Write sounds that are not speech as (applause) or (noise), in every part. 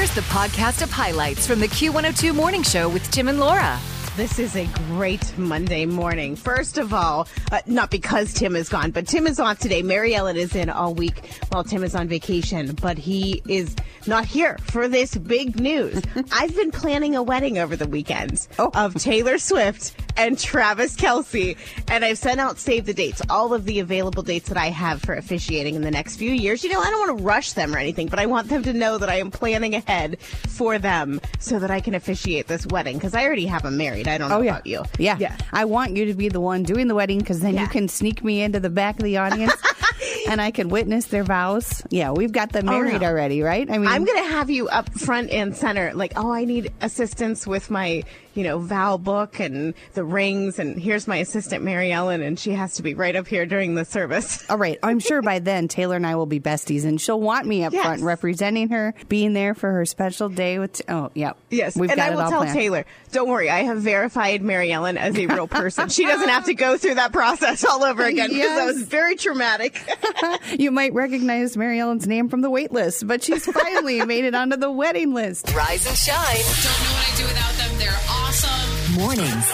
here's the podcast of highlights from the Q102 Morning Show with Tim and Laura. This is a great Monday morning. First of all, uh, not because Tim is gone, but Tim is off today. MaryElin is in all week while Tim is on vacation, but he is not here for this big news. (laughs) I've been planning a wedding over the weekend Oh. of Taylor Swift and Travis Kelce, and I've sent out save the dates, all of the available dates that I have for officiating in the next few years. You know, I don't want to rush them or anything, but I want them to know that I am planning ahead for them so that I can officiate this wedding because I already have them married. I don't oh, know Oh yeah, about you. Yeah. Yeah. I want you to be the one doing the wedding because then Yeah. you can sneak me into the back of the audience, (laughs) and I can witness their vows. Yeah, we've got them oh, married Oh, no. already, right? I mean, I'm going to have you up front and center. Like, oh, I need assistance with my, you know, vow book and the rings. And here's my assistant, MaryElin, and she has to be right up here during the service. (laughs) All right. I'm sure by then Taylor and I will be besties, and she'll want me up Yes. front representing her, being there for her special day with. Oh, yeah. Yes, we've and got I will tell planned. Taylor, don't worry, I have verified MaryElin as a real person. she doesn't have to go through that process all over again because that was (laughs) very traumatic. (laughs) (laughs) You might recognize MaryElin's name from the wait list, but she's finally (laughs) made it onto the wedding list. Rise and shine Don't know what I do without them. They're awesome. mornings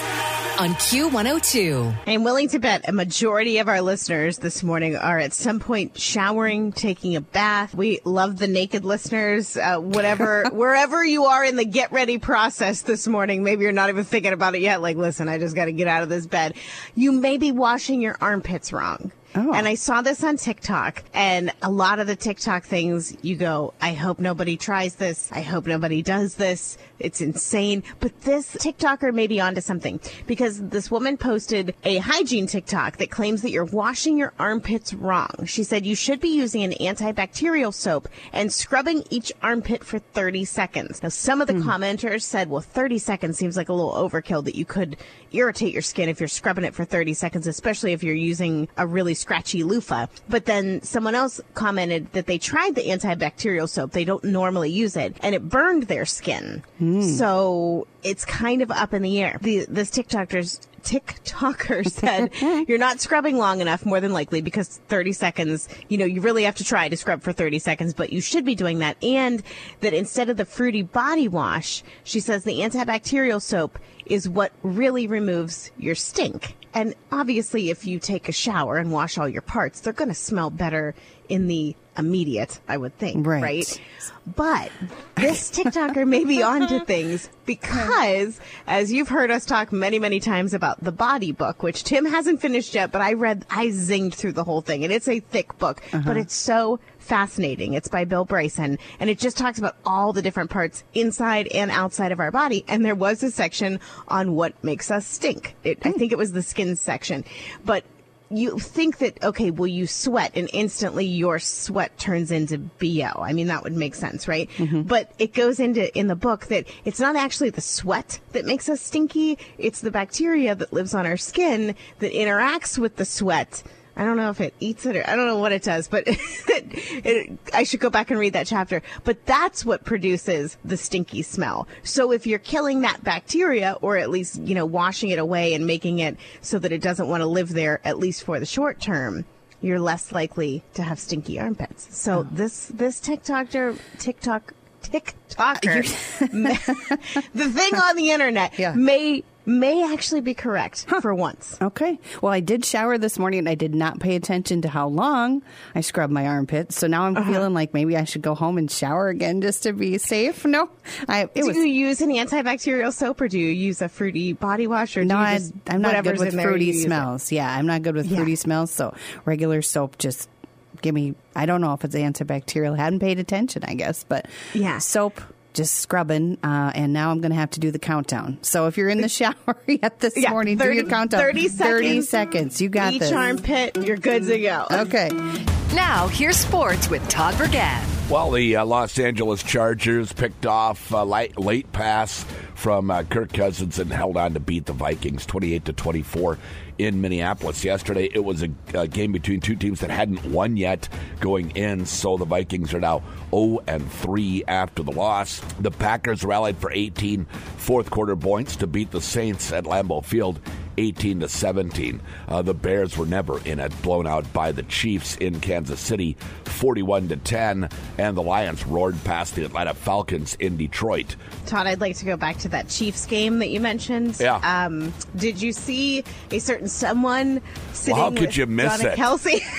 on Q102. I'm willing to bet a majority of our listeners this morning are at some point showering, taking a bath. We love the naked listeners, uh, whatever, (laughs) wherever you are in the get ready process this morning. Maybe you're not even thinking about it yet. Like, listen, I just got to get out of this bed. You may be washing your armpits wrong. Oh. And I saw this on TikTok, and a lot of the TikTok things you go, I hope nobody tries this. I hope nobody does this. It's insane. But this TikToker may be onto something because this woman posted a hygiene TikTok that claims that you're washing your armpits wrong. She said you should be using an antibacterial soap and scrubbing each armpit for 30 seconds. Now, some of the hmm. commenters said, well, 30 seconds seems like a little overkill that you could irritate your skin if you're scrubbing it for 30 seconds, especially if you're using a really scratchy loofah. But then someone else commented that they tried the antibacterial soap. They don't normally use it and it burned their skin. Hmm. So it's kind of up in the air. The, this TikToker's TikToker (laughs) said (laughs) you're not scrubbing long enough, more than likely, because 30 seconds, you know, you really have to try to scrub for 30 seconds, but you should be doing that. And that instead of the fruity body wash, she says the antibacterial soap is what really removes your stink. And obviously, if you take a shower and wash all your parts, they're going to smell better in the immediate, I would think. Right. right? But this TikToker may be onto (laughs) things because, as you've heard us talk many, many times about the body book, which Tim hasn't finished yet, but I read, I zinged through the whole thing. And it's a thick book, but uh-huh. it's so fascinating. It's by Bill Bryson, and it just talks about all the different parts inside and outside of our body. And there was a section on what makes us stink. It, I hmm. think it was the skin section. But you think that okay well you sweat and instantly your sweat turns into bo i mean that would make sense right mm-hmm. but it goes into in the book that it's not actually the sweat that makes us stinky it's the bacteria that lives on our skin that interacts with the sweat I don't know if it eats it or I don't know what it does, but (laughs) it, it, I should go back and read that chapter. But that's what produces the stinky smell. So if you're killing that bacteria or at least, you know, washing it away and making it so that it doesn't want to live there, at least for the short term, you're less likely to have stinky armpits. So Oh. this, this TikToker, TikTok, TikToker, uh, (laughs) the thing on the internet (laughs) Yeah. may, may actually be correct for once. Okay. Well, I did shower this morning and I did not pay attention to how long I scrubbed my armpits. So now I'm Uh-huh. feeling like maybe I should go home and shower again just to be safe. No, I, it do was. you use an antibacterial soap or do you use a fruity body wash or No, I, just I'm not good with fruity you use it? smells. Yeah, I'm not good with Yeah. fruity smells. So regular soap just give me. I don't know if it's antibacterial. I hadn't paid attention, I guess, but Yeah. soap. Just scrubbing, uh, and now I'm going to have to do the countdown. So if you're in the shower (laughs) yet this Yeah, morning, 30 do your countdown. 30 30 seconds. seconds. You got Each this. armpit, you're good to go. Okay. Now, here's sports with Todd Burgett. Well, the uh, Los Angeles Chargers picked off a light, late pass from uh, Kirk Cousins and held on to beat the Vikings 28 to 24 in Minneapolis yesterday. It was a, a game between two teams that hadn't won yet going in, so the Vikings are now 0 and 3 after the loss. The Packers rallied for 18 fourth quarter points to beat the Saints at Lambeau Field 18 to 17. Uh, the Bears were never in it, blown out by the Chiefs in Kansas City, 41 to 10, and the Lions roared past the Atlanta Falcons in Detroit. Todd, I'd like to go back to that Chiefs game that you mentioned. Yeah. Um, did you see a certain someone sitting how could you miss Donna it? Kelce? (laughs)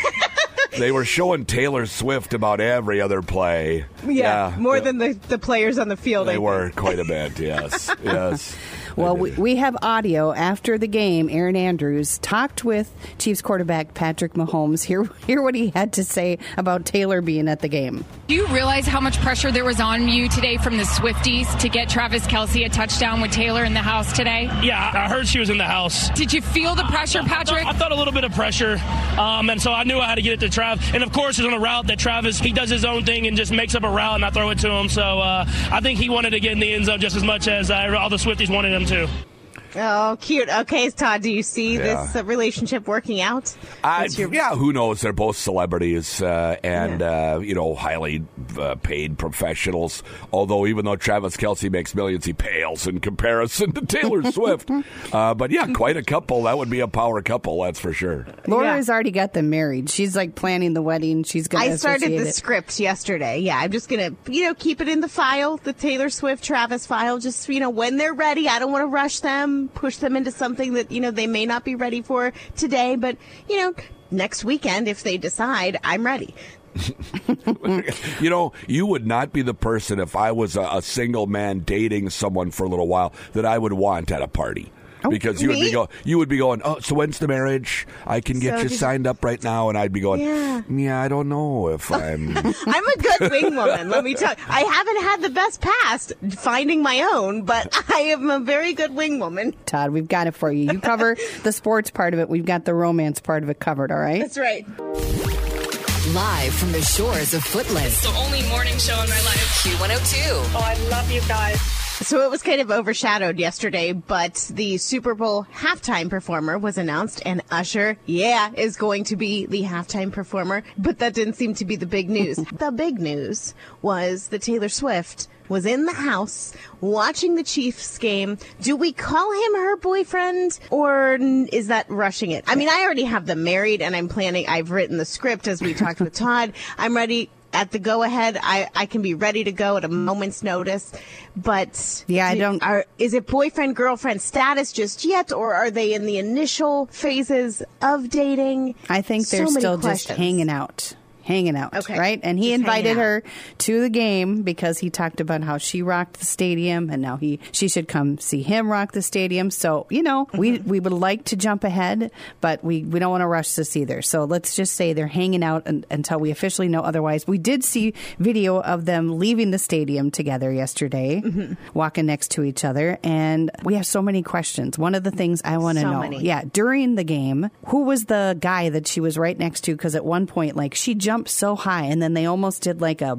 They were showing Taylor Swift about every other play. yeah, more Yeah. than the, the players on the field. I They were quite a bit, yes. (laughs) yes. Well, we, we have audio after the game. Erin Andrews talked with Chiefs quarterback Patrick Mahomes. Hear, hear what he had to say about Taylor being at the game. Do you realize how much pressure there was on you today from the Swifties to get Travis Kelce a touchdown with Taylor in the house today? Yeah, I heard she was in the house. Did you feel the pressure, Patrick? I thought a little bit of pressure, um, and so I knew I had to get it to Trav. And of course, it's on a route that Travis he does his own thing and just makes up a route, and I throw it to him. So uh, I think he wanted to get in the end zone just as much as uh, all the Swifties wanted him to. Oh, cute. Okay, Todd, do you see Yeah. this uh, relationship working out? I, What's your- yeah, who knows? They're both celebrities uh, and uh, you know highly uh, paid professionals. Although even though Travis Kelce makes millions, he pales in comparison to Taylor (laughs) Swift. Uh, but yeah, quite a couple. That would be a power couple, that's for sure. Laura Yeah. has already got them married. She's like planning the wedding. She's going to I started the it. script yesterday. Yeah, I'm just gonna, you know, keep it in the file, the Taylor Swift Travis file. Just you know, when they're ready, I don't want to rush them, push them into something that you know they may not be ready for today. But you know, next weekend if they decide, I'm ready. (laughs) You know, you would not be the person if I was a, a single man dating someone for a little while that I would want at a party. Oh, because you would be me? go, you would be going. Oh, so when's the marriage? I can get So you did- signed up right now, and I'd be going. Yeah. Yeah, I don't know if (laughs) I'm. (laughs) I'm a good wing woman. Let me tell you, I haven't had the best past finding my own, but (laughs) I am a very good wing woman. Todd, we've got it for you. You cover the sports part of it. We've got the romance part of it covered, all right? That's right. Live from the shores of Footland, The only morning show in my life. Q102. Oh, I love you guys. So it was kind of overshadowed yesterday, but the Super Bowl halftime performer was announced, and Usher, yeah, is going to be the halftime performer. But that didn't seem to be the big news. (laughs) the big news was that Taylor Swift was in the house watching the Chiefs game. Do we call him her boyfriend, or is that rushing it? I mean, I already have them married, and I'm planning. I've written the script as we talked with (laughs) Todd. I'm ready at the go ahead. I, I can be ready to go at a moment's notice. But Yeah, I do- don't- Are, is it boyfriend girlfriend status just yet, or are they in the initial phases of dating? I think they're many still questions. just hanging out. Hanging out, Okay. right? And he Just invited her to the game because he talked about how she rocked the stadium, and now he she should come see him rock the stadium. So you know, we Mm-hmm. we would like to jump ahead, but we we don't want to rush this either. So let's just say they're hanging out un, until we officially know otherwise. We did see video of them leaving the stadium together yesterday, Mm-hmm. walking next to each other, and we have so many questions. One of the things I want to So know, many. yeah, during the game, who was the guy that she was right next to? Because at one point, like, she jumped so high, and then they almost did like a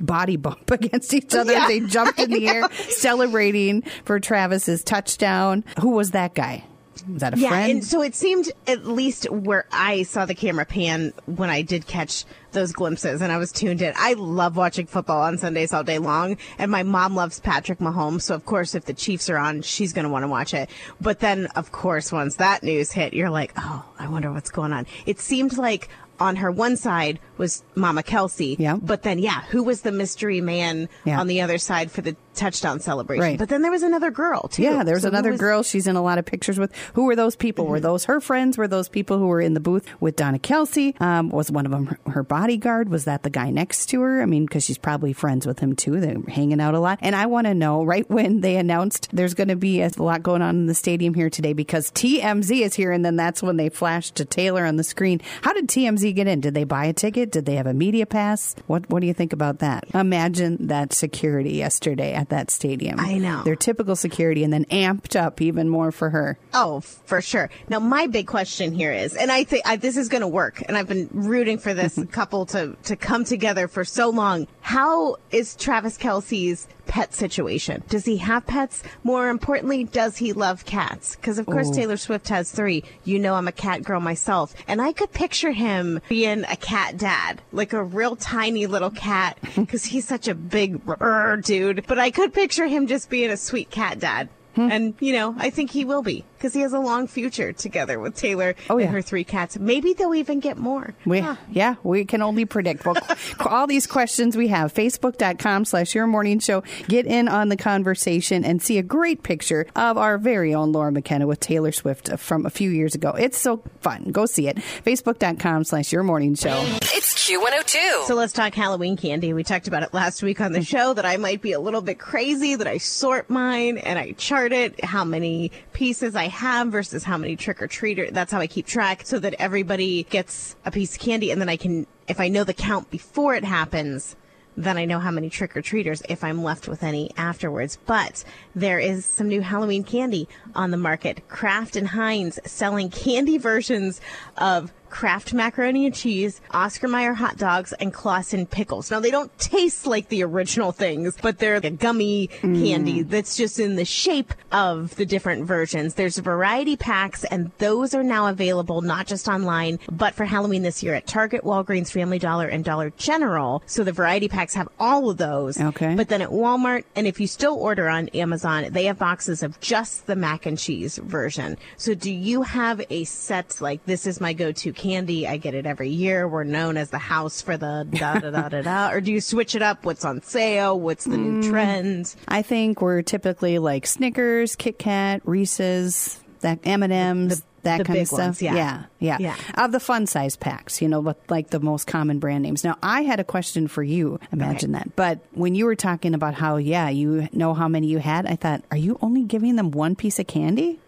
body bump (laughs) against each other. Yeah, they jumped in the (laughs) air, celebrating for Travis's touchdown. Who was that guy? Was that a Yeah, friend? and so it seemed at least where I saw the camera pan when I did catch those glimpses and I was tuned in. I love watching football on Sundays all day long, and my mom loves Patrick Mahomes, so of course if the Chiefs are on, she's going to want to watch it. But then of course once that news hit, you're like, "Oh, I wonder what's going on." It seemed like on her one side was Mama Kelce, Yeah. but then yeah, who was the mystery man Yeah. on the other side for the touchdown celebration? Right. But then there was another girl too. Yeah, there's So another was- girl she's in a lot of pictures with. Who were those people? Mm-hmm. Were those her friends? Were those people who were in the booth with Donna Kelce? Um, was one of them her, her bodyguard? Was that the guy next to her? I mean, because she's probably friends with him too. They're hanging out a lot. And I want to know right when they announced there's going to be a lot going on in the stadium here today because TMZ is here, and then that's when they flashed to Taylor on the screen. How did TMZ get in? Did they buy a ticket? Did they have a media pass? What What do you think about that? Imagine that security yesterday at that stadium. I know. Their typical security and then amped up even more for her. Oh, for sure. Now, my big question here is, and I think I, this is going to work, and I've been rooting for this (laughs) couple to to come together for so long. How is Travis Kelce's pet situation? Does he have pets? More importantly, does he love cats? Because of course Taylor Swift has three. You know, I'm a cat girl myself, and I could picture him being a cat dad, like a real tiny little cat, because he's such a big rrr er, dude. But I could picture him just being a sweet cat dad. Hmm. And, you know, I think he will be because he has a long future together with Taylor Oh, and her three cats. Maybe they'll even get more. We, yeah, we can only predict. Well, (laughs) all these questions we have, facebook.com slash your morning show. Get in on the conversation and see a great picture of our very own Laura McKenna with Taylor Swift from a few years ago. It's so fun. Go see it. Facebook.com slash your morning show. It's Q102. So let's talk Halloween candy. We talked about it last week on the show that I might be a little bit crazy, that I sort mine and I chart it, how many pieces I have versus how many trick or treater. That's how I keep track so that everybody gets a piece of candy and then I can, if I know the count before it happens, then I know how many trick or treaters if I'm left with any afterwards. But there is some new Halloween candy on the market. Kraft and Heinz selling candy versions of Kraft macaroni and cheese, Oscar Mayer hot dogs, and Claussen pickles. Now they don't taste like the original things, but they're a gummy candy mm. that's just in the shape of the different versions. There's variety packs, and those are now available not just online, but for Halloween this year at Target, Walgreens, Family Dollar, and Dollar General. So the variety packs have all of those. Okay. But then at Walmart, and if you still order on Amazon, they have boxes of just the mac and cheese version. So do you have a set like this is my go-to candy? I get it every year. We're known as the house for the da da da da da. Or do you switch it up? What's on sale? What's the new hmm. trend? I think we're typically like Snickers, Kit Kat, Reese's, that M&M's. That the kind of stuff. ones, yeah. yeah, yeah. Yeah. Of the fun size packs, you know, with like the most common brand names. Now, I had a question for you. Imagine that. But when you were talking about how, yeah, you know how many you had, I thought, are you only giving them one piece of candy?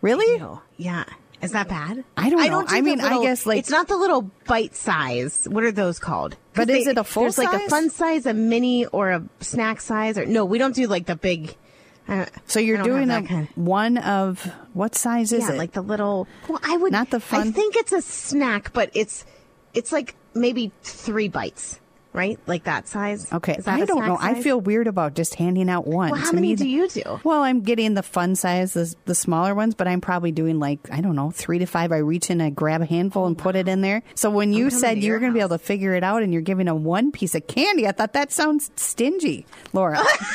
Really? Yeah. Is that bad? I don't know. do I mean, I guess, like- it's not the little bite size. What are those called? But is it a full There's like a fun size, a mini, or a snack size, or no? We don't do like the big. Uh, So you're I don't doing a kind. one of what size is yeah, it? like the little. Well, I would Not the fun- I think it's a snack, but it's it's like maybe three bites, right? Like that size. Okay, that I don't know. I feel weird about just handing out one. Well, how to many me, do you do? Well, I'm getting the fun size, the, the smaller ones, but I'm probably doing like I don't know, three to five. I reach in, I grab a handful oh, and put it in there. So when you said you were going to be able to figure it out, and you're giving a one piece of candy, I thought that sounds stingy, Laura. (laughs) (laughs)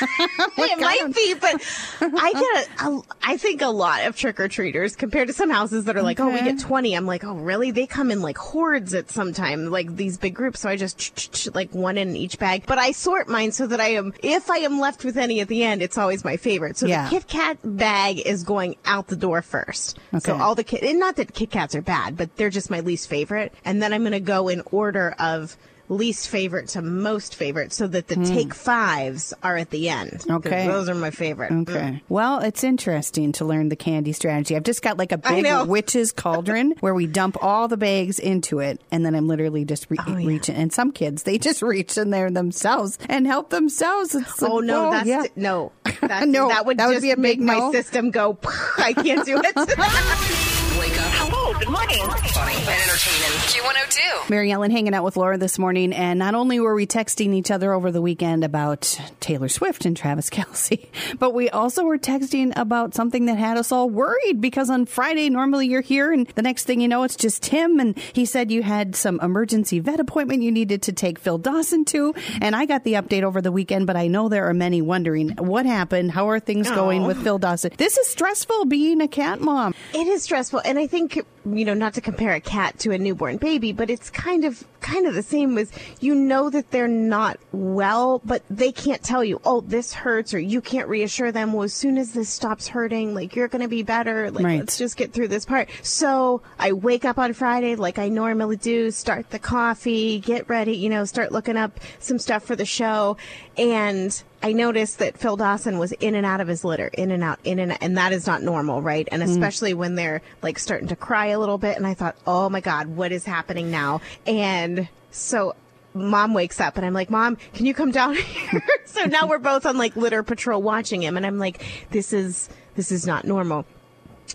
it might be, but I (laughs) get a, a, I think a lot of trick or treaters compared to some houses that are like, oh, we get 20. I'm like, oh, really? They come in like hordes at some time, like these big groups. So I just ch- like one in each bag, but I sort mine so that I am, if I am left with any at the end, it's always my favorite. So Yeah. the Kit Kat bag is going out the door first. Okay. So all the Kit, and not that Kit Kats are bad, but they're just my least favorite. And then I'm going to go in order of least favorite to most favorite so that the hmm. take fives are at the end. 'Cause. Okay. Those are my favorite. Okay. Mm. Well, it's interesting to learn the candy strategy. I've just got like a big know. witch's cauldron (laughs) where we dump all the bags into it, and then I'm literally just re- Oh, yeah. reaching. And some kids, they just reach in there themselves and help themselves. It's like, Oh no, whoa, that's yeah. no, (laughs) that's, No, that would that would just be a make big my system go. (laughs) I can't do it. Wake up. Hello, good morning. Funny and entertaining. Q102. MaryElin hanging out with Laura this morning, and not only were we texting each other over the weekend about Taylor Swift and Travis (laughs) Kelce, but we also were texting about something that had us all worried because on Friday, normally you're here, and the next thing you know, it's just Tim, and he said you had some emergency vet appointment you needed to take Phil Dawson to, and I got the update over the weekend, but I know there are many wondering what happened, how are things going with Phil Dawson. This is stressful being a cat mom. It is stressful, and I think it you know not to compare a cat to a newborn baby, but it's kind of kind of the same as you know that they're not well, but they can't tell you, oh, this hurts, or you can't reassure them. Well, as soon as this stops hurting, like you're going to be better. Like Right. let's just get through this part. So I wake up on Friday like I normally do, start the coffee, get ready, you know, start looking up some stuff for the show, and I noticed that Phil Dawson was in and out of his litter, in and out, in and out, and that is not normal, right? And mm. especially when they're like starting to cry a little bit. And I thought, oh my God, what is happening now? And so mom wakes up and I'm like, mom, can you come down (laughs) here? (laughs) so now we're both on like litter patrol watching him. And I'm like, this is, this is not normal.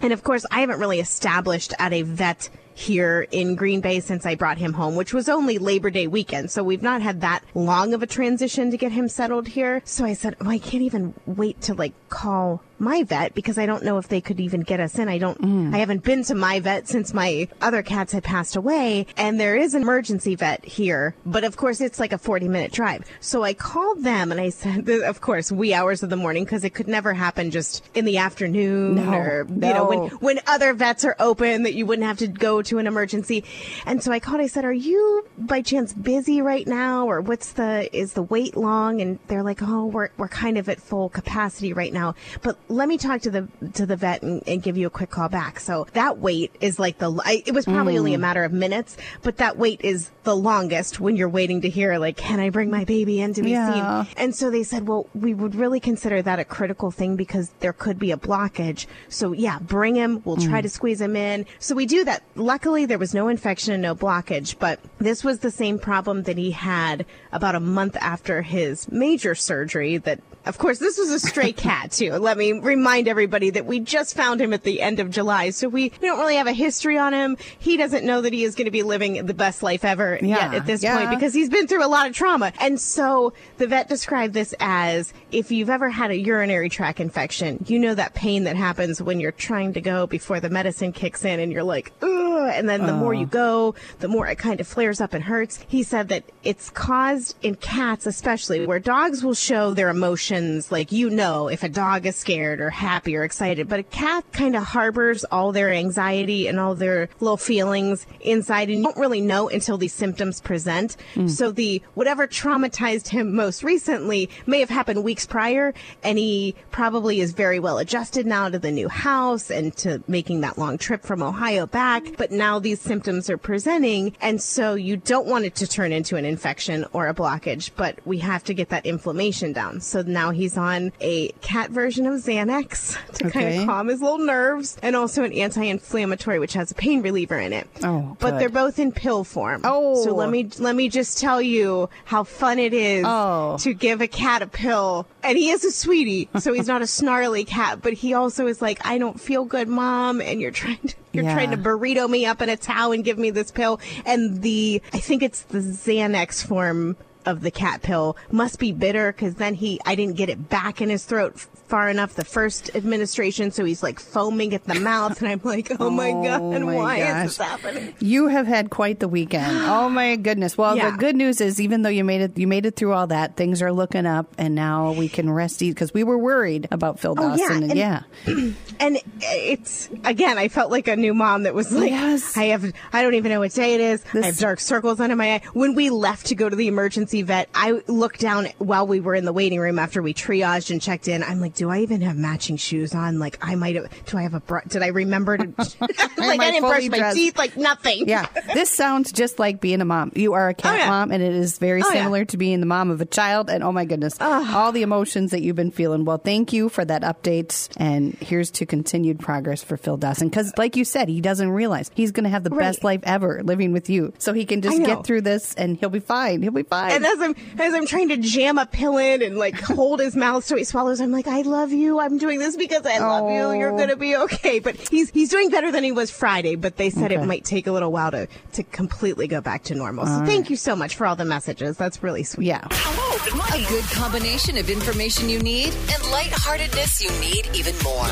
And of course, I haven't really established at a vet here in Green Bay since I brought him home, which was only Labor Day weekend. So we've not had that long of a transition to get him settled here. So I said, oh, I can't even wait to like call my vet because I don't know if they could even get us in. I don't, mm. I haven't been to my vet since my other cats had passed away and there is an emergency vet here, but of course it's like a 40 minute drive. So I called them and I said, (laughs) of course, wee hours of the morning because it could never happen just in the afternoon No, or, you know, when, when other vets are open that you wouldn't have to go to an emergency. And so I called, I said, are you by chance busy right now or what's the, is the wait long? And they're like, oh, we're, we're kind of at full capacity right now, but let me talk to the, to the vet and, and give you a quick call back. So that wait is like the, I, it was probably only a mm. matter of minutes, but that wait is the longest when you're waiting to hear, like, can I bring my baby in to be Yeah. seen? And so they said, well, we would really consider that a critical thing because there could be a blockage. So yeah, bring him. We'll try mm. to squeeze him in. So we do that. Luckily, there was no infection and no blockage, but this was the same problem that he had about a month after his major surgery that of course, this was a stray (laughs) cat too. Let me remind everybody that we just found him at the end of July. So we, we don't really have a history on him. He doesn't know that he is going to be living the best life ever Yeah, yet at this yeah. point because he's been through a lot of trauma. And so the vet described this as if you've ever had a urinary tract infection, you know that pain that happens when you're trying to go before the medicine kicks in and you're like, ugh. And then the more you oh. go, the more it kind of flares up and hurts. He said that it's caused in cats, especially where dogs will show their emotions. Like, you know, if a dog is scared or happy or excited, but a cat kind of harbors all their anxiety and all their little feelings inside and you don't really know until these symptoms present. Hmm. So the, whatever traumatized him most recently may have happened weeks prior and he probably is very well adjusted now to the new house and to making that long trip from Ohio back. But now these symptoms are presenting. And so you don't want it to turn into an infection or a blockage, but we have to get that inflammation down. So now he's on a cat version of Xanax to kind of calm his little nerves and also an anti-inflammatory, which has a pain reliever in it. Oh, but good. they're both in pill form. Oh. So let me, let me just tell you how fun it is Oh. to give a cat a pill. And he is a sweetie, so he's not a snarly cat, but he also is like, I don't feel good, mom, and you're trying to you're Yeah. trying to burrito me up in a towel and give me this pill. And the I think it's the Xanax form of the cat pill must be bitter because then he I didn't get it back in his throat far enough the first administration, so he's like foaming at the mouth, and I'm like, oh my oh god, Oh my why gosh. is this happening? You have had quite the weekend. Oh my goodness. Well, Yeah. the good news is even though you made it you made it through all that, things are looking up and now we can rest easy because we were worried about Phil Oh, yeah, Dawson and, and- yeah. (clears throat) And it's again, I felt like a new mom that was like, Yes. I have, I don't even know what day it is. This- I have dark circles under my eye. When we left to go to the emergency vet, I looked down while we were in the waiting room after we triaged and checked in. I'm like, do I even have matching shoes on? Like, I might have. Do I have a? Br- did I remember to? (laughs) like, I I didn't brush fully my teeth. Like nothing. Yeah, this sounds just like being a mom. You are a cat Oh, yeah. mom, and it is very Oh, yeah. similar to being the mom of a child. And oh my goodness, all the emotions that you've been feeling. Well, thank you for that update. And here's to continued progress for Phil Dawson. Because, like you said, he doesn't realize he's going to have the Right. best life ever living with you. So he can just get through this, and he'll be fine. He'll be fine. And as I'm as I'm trying to jam a pill in and like hold his mouth so he swallows, I'm like, I love you. I'm doing this because I love you. You're gonna be okay. But he's he's doing better than he was Friday. But they said it might take a little while to to completely go back to normal. So thank you so much for all the messages. That's really sweet. yeah. A good combination of information you need and lightheartedness you need even more.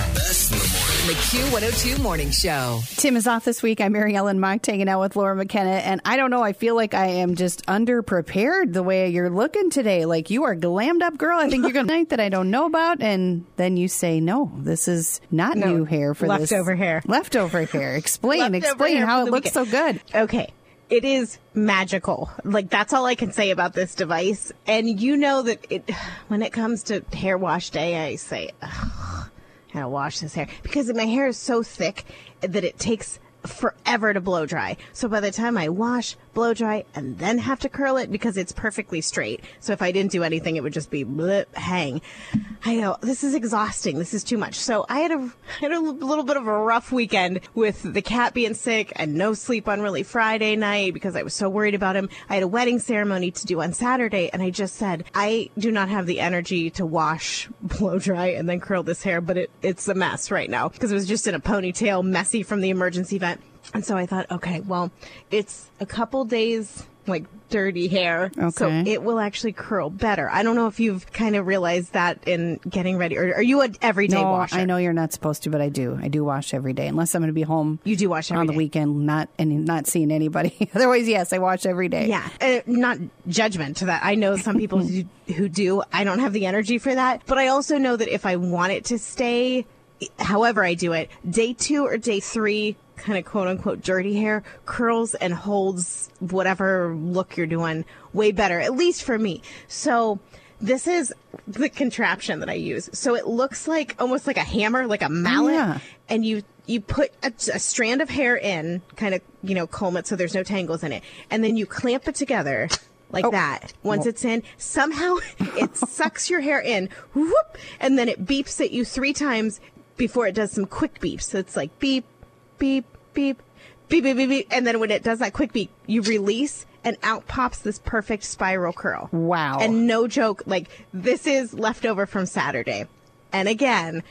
The Q102 Morning Show. Tim is off this week. I'm MaryElin Mock hanging out with Laura McKenna. And I don't know, I feel like I am just underprepared the way you're looking today. Like you are glammed up, girl. I think you're going (laughs) to night that I don't know about. And then you say, no, this is not No, new hair for this. leftover hair. Leftover hair. (laughs) Explain, explain hair how it looks so good. Okay. It is magical. Like that's all I can say about this device. And you know that it when it comes to hair wash day, I say, I gotta wash this hair because my hair is so thick that it takes forever to blow dry. So by the time I wash, blow dry, and then have to curl it because it's perfectly straight. So if I didn't do anything, it would just be blip, hang. I know this is exhausting. This is too much. So I had a (laughs) I had a little bit of a rough weekend with the cat being sick and no sleep on really Friday night because I was so worried about him. I had a wedding ceremony to do on Saturday, and I just said I do not have the energy to wash, (laughs) blow dry, and then curl this hair. But it it's a mess right now because it was just in a ponytail, messy from the emergency vent. And so I thought, okay, well, it's a couple days like dirty hair. So it will actually curl better. I don't know if you've kind of realized that in getting ready or are you an everyday No, washer? I know you're not supposed to, but I do. I do wash every day, unless I'm going to be home. You do wash every on the day. weekend, not and not seeing anybody. (laughs) Otherwise, yes, I wash every day. Yeah, uh, not judgment to that. I know some people (laughs) who, who do. I don't have the energy for that, but I also know that if I want it to stay, however I do it, day two or day three, kind of quote unquote dirty hair curls and holds whatever look you're doing way better, at least for me. So. This is the contraption that I use. So it looks like almost like a hammer, like a oh, mallet, yeah. and you you put a, a strand of hair in, kind of you know comb it so there's no tangles in it, and then you clamp it together like oh. that. Once it's in, somehow (laughs) it sucks your hair in, whoop, and then it beeps at you three times before it does some quick beeps. So it's like beep, beep, beep, beep, beep, beep, beep, and then when it does that quick beep, you release. And out pops this perfect spiral curl. Wow. And no joke, like this is leftover from Saturday. And again,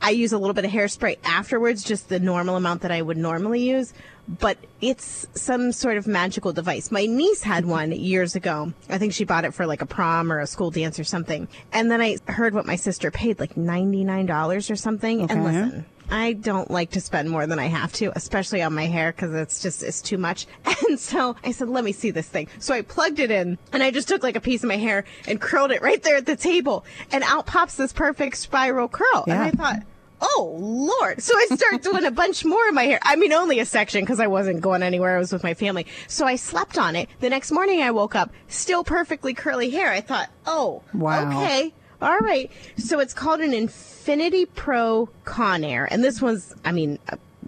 I use a little bit of hairspray afterwards, just the normal amount that I would normally use. But it's some sort of magical device. My niece had one years ago. I think she bought it for like a prom or a school dance or something. And then I heard what my sister paid, like $99 or something. And listen, I don't like to spend more than I have to, especially on my hair because it's just it's too much. (laughs) And so I said, "Let me see this thing." So I plugged it in, and I just took like a piece of my hair and curled it right there at the table, and out pops this perfect spiral curl. And I thought. Oh Lord! So I start (laughs) doing a bunch more of my hair. I mean, only a section because I wasn't going anywhere. I was with my family. So I slept on it. The next morning, I woke up still perfectly curly hair. I thought, oh, Wow. okay, all right. So it's called an InfinitiPro Conair. And this one's, I mean,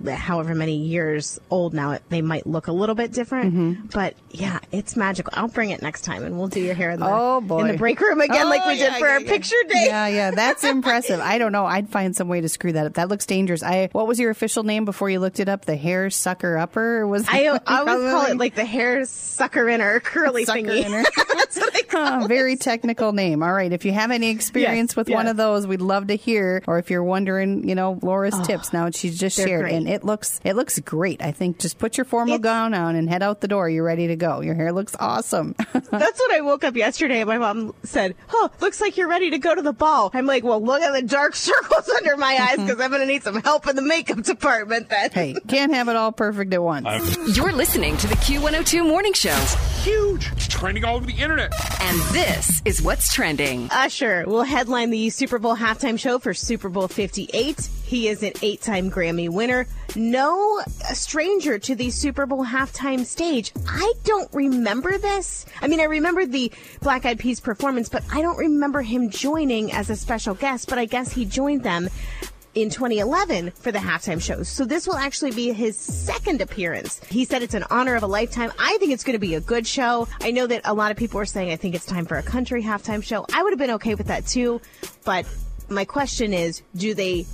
however many years old now, they might look a little bit different. Mm-hmm. But yeah, it's magical. I'll bring it next time and we'll do your hair in the, Oh, boy. in the break room again, Oh, like we yeah, did for yeah, our yeah. picture day. Yeah, yeah, that's (laughs) impressive. I don't know. I'd find some way to screw that up. That looks dangerous. I what was your official name before you looked it up? The hair sucker upper was I, I (laughs) always call it like the hair sucker in or curly Sucker thingy. inner. (laughs) That's what I call Oh, very technical name. All right. If you have any experience Yes, with one of those, we'd love to hear. Or if you're wondering, you know, Laura's tips now she's just Oh, shared, great. and it looks it looks great. I think just put your formal It's- gown on and head out the door. You're ready to go. Your hair looks awesome. (laughs) That's what I woke up yesterday. My mom said, "Oh, looks like you're ready to go to the ball." I'm like, "Well, look at the dark (laughs) circles under my eyes because I'm going to need some help in the makeup department." Then, hey, can't have it all perfect at once. You're listening to the Q102 Morning Show. Huge. It's trending all over the internet. And this is what's trending. Usher will headline the Super Bowl halftime show for Super Bowl 58. He is an eight-time Grammy winner. No stranger to the Super Bowl halftime stage. I don't remember this. I mean, I remember the Black Eyed Peas performance, but I don't remember him joining as a special guest. But I guess he joined them in 2011 for the halftime show. So this will actually be his second appearance. He said it's an honor of a lifetime. I think it's going to be a good show. I know that a lot of people are saying I think it's time for a country halftime show. I would have been okay with that too, but my question is, do they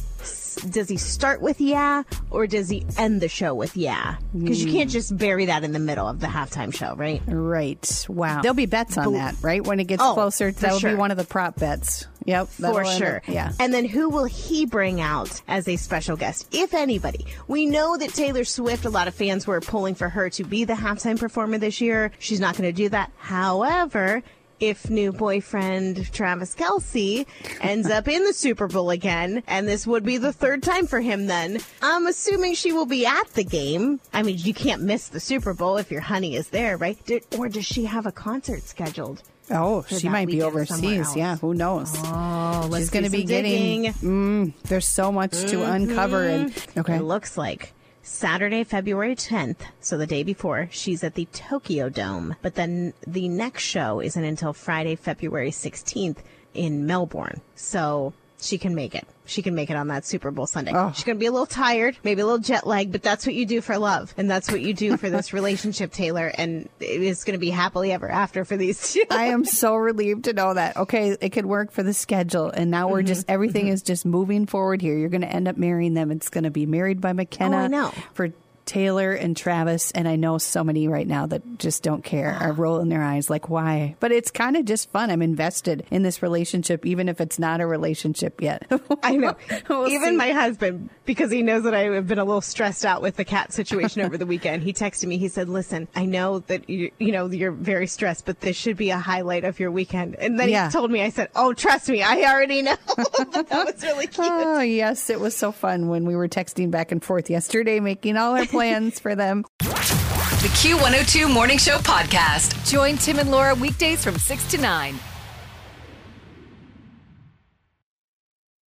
does he start with yeah or does he end the show with yeah? Because you can't just bury that in the middle of the halftime show, right? Right. Wow. There'll be bets on that, right? When it gets Oh, closer, for that will sure. be one of the prop bets. Yep. For that'll end sure. up- yeah. And then who will he bring out as a special guest, if anybody? We know that Taylor Swift, a lot of fans were pulling for her to be the halftime performer this year. She's not going to do that. However, if new boyfriend Travis Kelce ends up in the Super Bowl again, and this would be the third time for him then, I'm assuming she will be at the game. I mean, you can't miss the Super Bowl if your honey is there, right? Did, or does she have a concert scheduled? Oh, she might be overseas. Yeah, who knows? Oh, let's She's going to be getting. Mm, there's so much to uncover. And okay, It looks like Saturday, February 10th, so the day before, she's at the Tokyo Dome. But then the next show isn't until Friday, February 16th in Melbourne. So she can make it. She can make it on that Super Bowl Sunday. Oh. She's going to be a little tired, maybe a little jet lagged, but that's what you do for love. And that's what you do for this (laughs) relationship, Taylor. And it is going to be happily ever after for these two. I am so (laughs) relieved to know that. Okay, it could work for the schedule, and now Mm-hmm. we're just everything is just moving forward here. You're going to end up marrying them. It's going to be married by McKenna Oh, I know. for Taylor and Travis, and I know so many right now that just don't care, are rolling their eyes like, why? But it's kind of just fun. I'm invested in this relationship, even if it's not a relationship yet. (laughs) I know. (laughs) We'll Even see. my husband, because he knows that I have been a little stressed out with the cat situation over the weekend, he texted me. He said, "Listen, I know that you, you know you're very stressed, but this should be a highlight of your weekend." And then Yeah. he told me, I said, "Oh, trust me, I already know." (laughs) that was really oh, cute. Oh, yes. It was so fun when we were texting back and forth yesterday, making all our plans for them. The Q102 Morning Show podcast. Join Tim and Laura weekdays from 6 to 9.